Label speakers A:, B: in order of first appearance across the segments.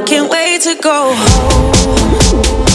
A: I can't wait to go home.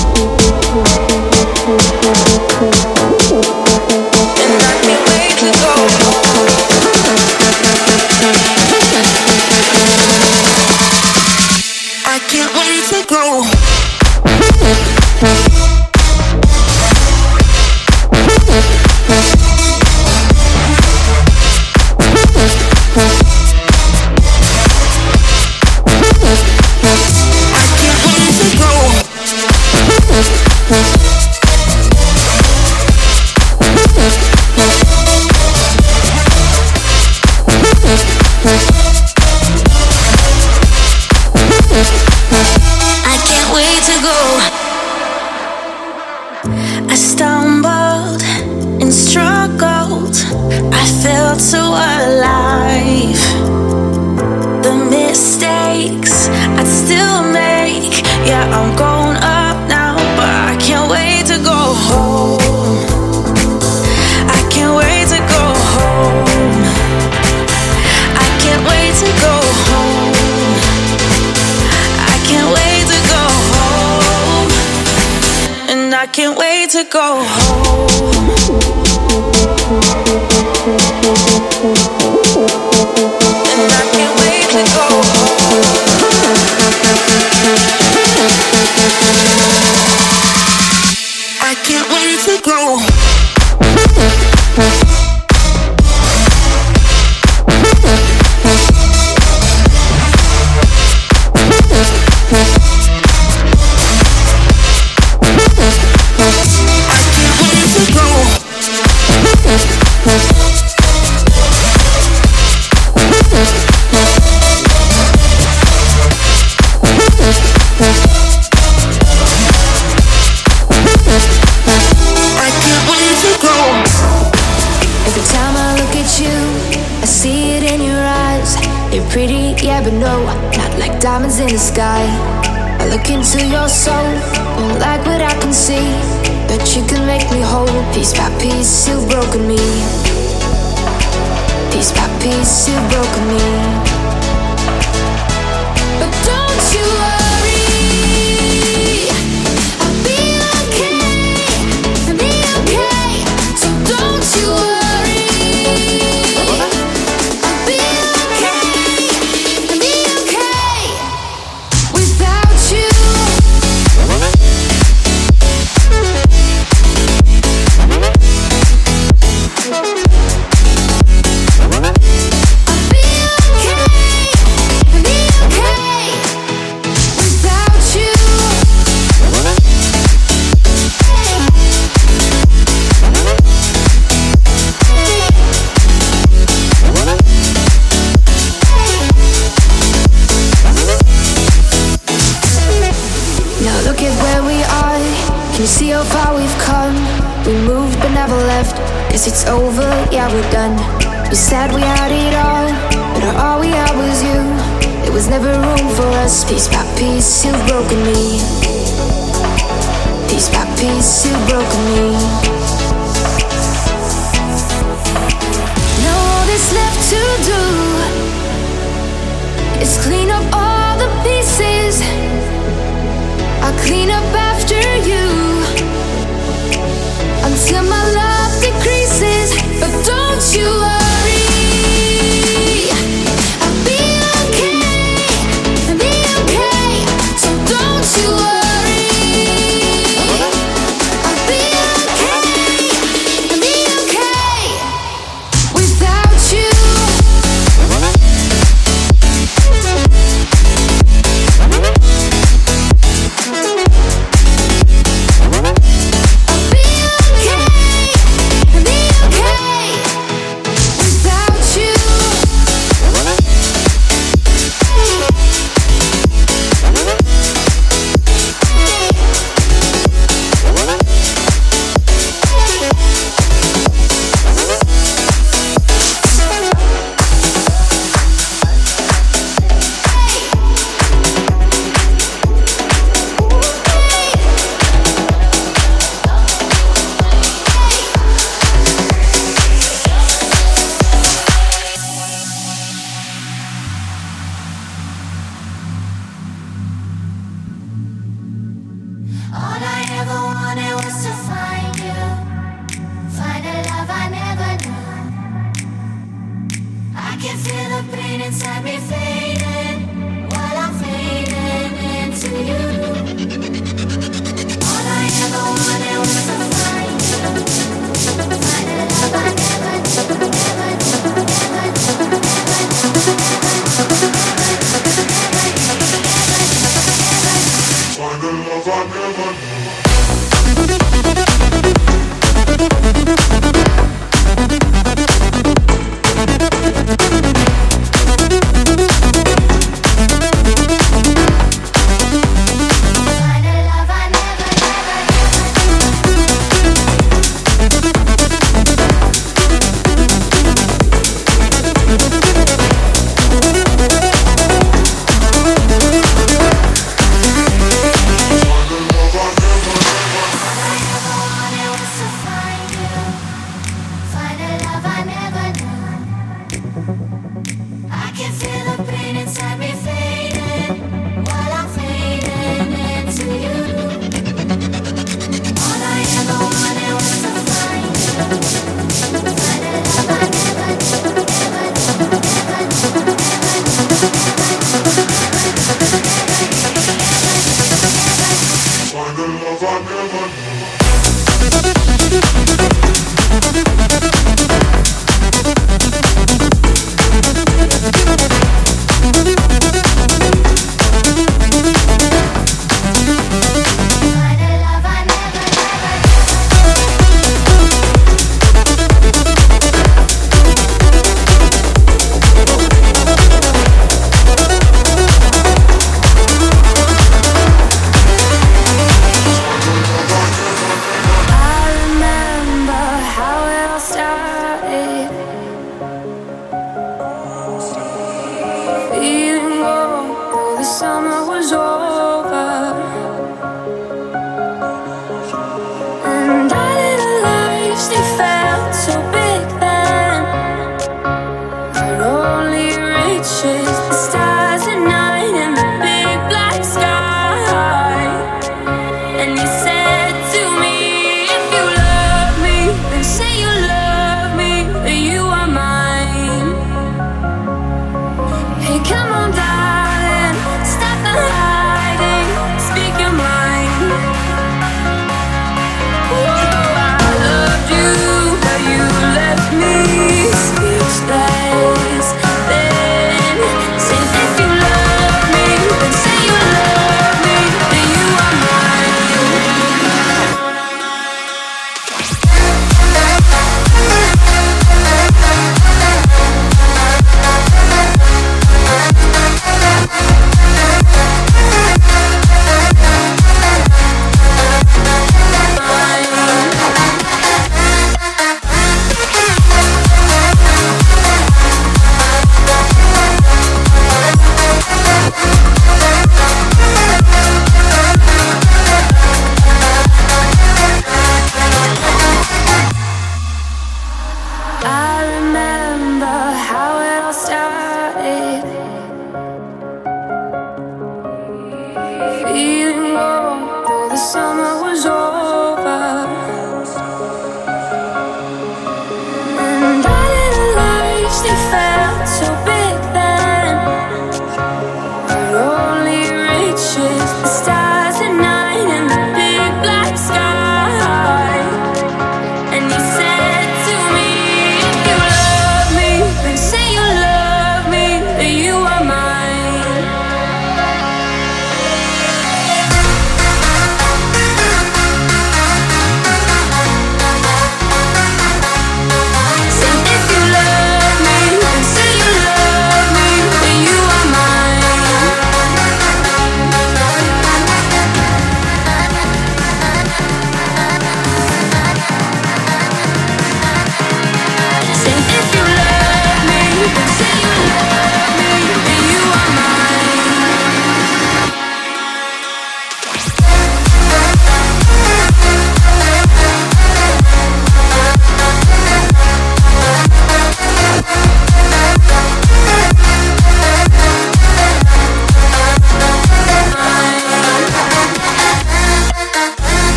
A: to do is clean up all the pieces. I clean up.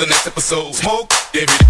B: the next episode. Smoke, David.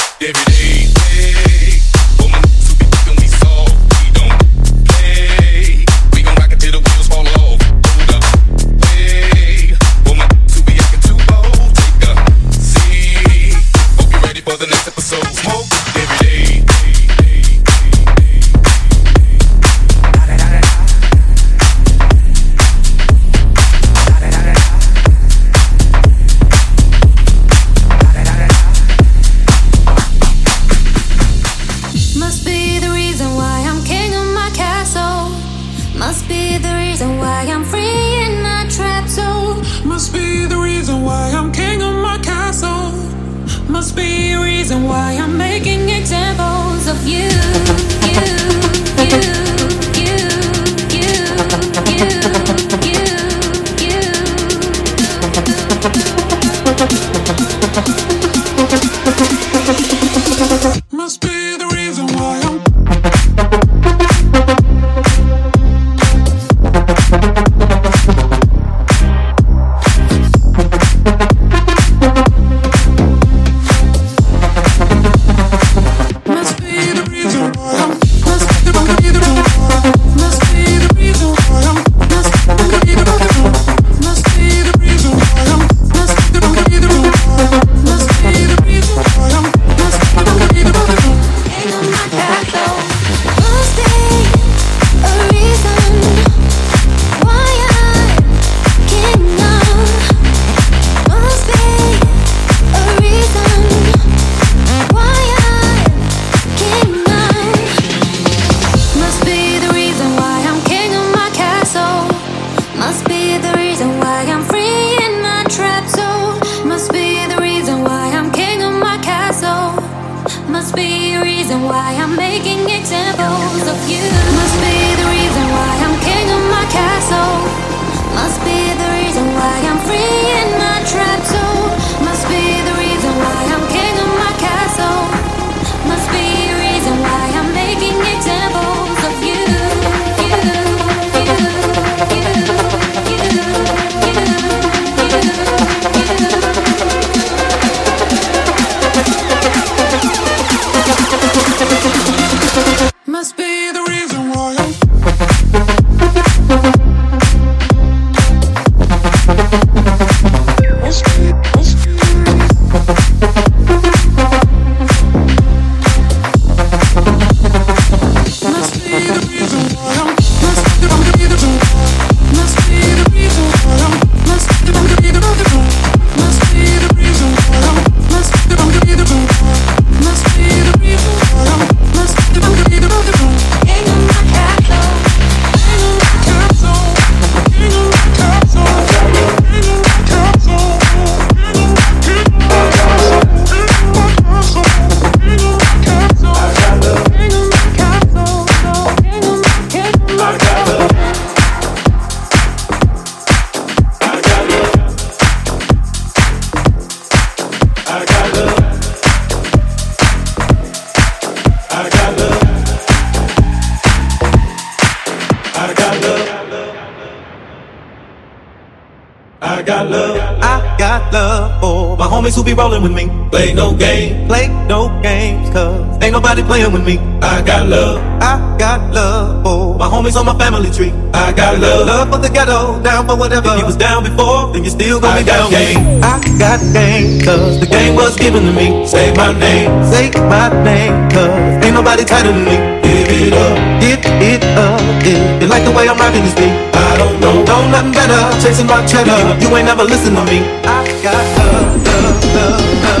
B: Play
C: no game, play no games, cause ain't nobody playing with me. I got love. I got love for my homies on my family tree. I got love. Love for the ghetto, down for whatever. If you was down before, then you still gonna be down. Game. I got game, cause the game was given to me. Say my name, say my name, cause ain't nobody tighter than me. Give it up, give it up. If you like the way I'm rocking this beat, I don't know, know nothing better. Chasing my cheddar, you ain't never listen to me. I got love, love, love, love,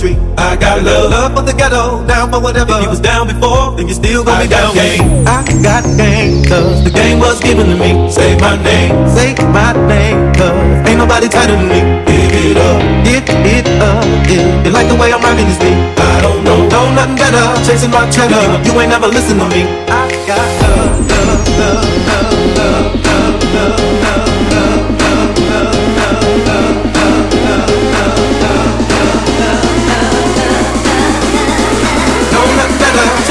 C: country. I got love. Love for the ghetto, down for whatever. If you was down before, then you still gonna I be down. Gang. I got game, cause the game was given to me. Say my name, say my name, cause ain't nobody tighter than me. Give it up, give it up, yeah. You like the way I'm rocking this beat? I don't know, know nothing better. Chasing my cheddar, you ain't never listen to me. I got love, love, love, love, love, love, love. love.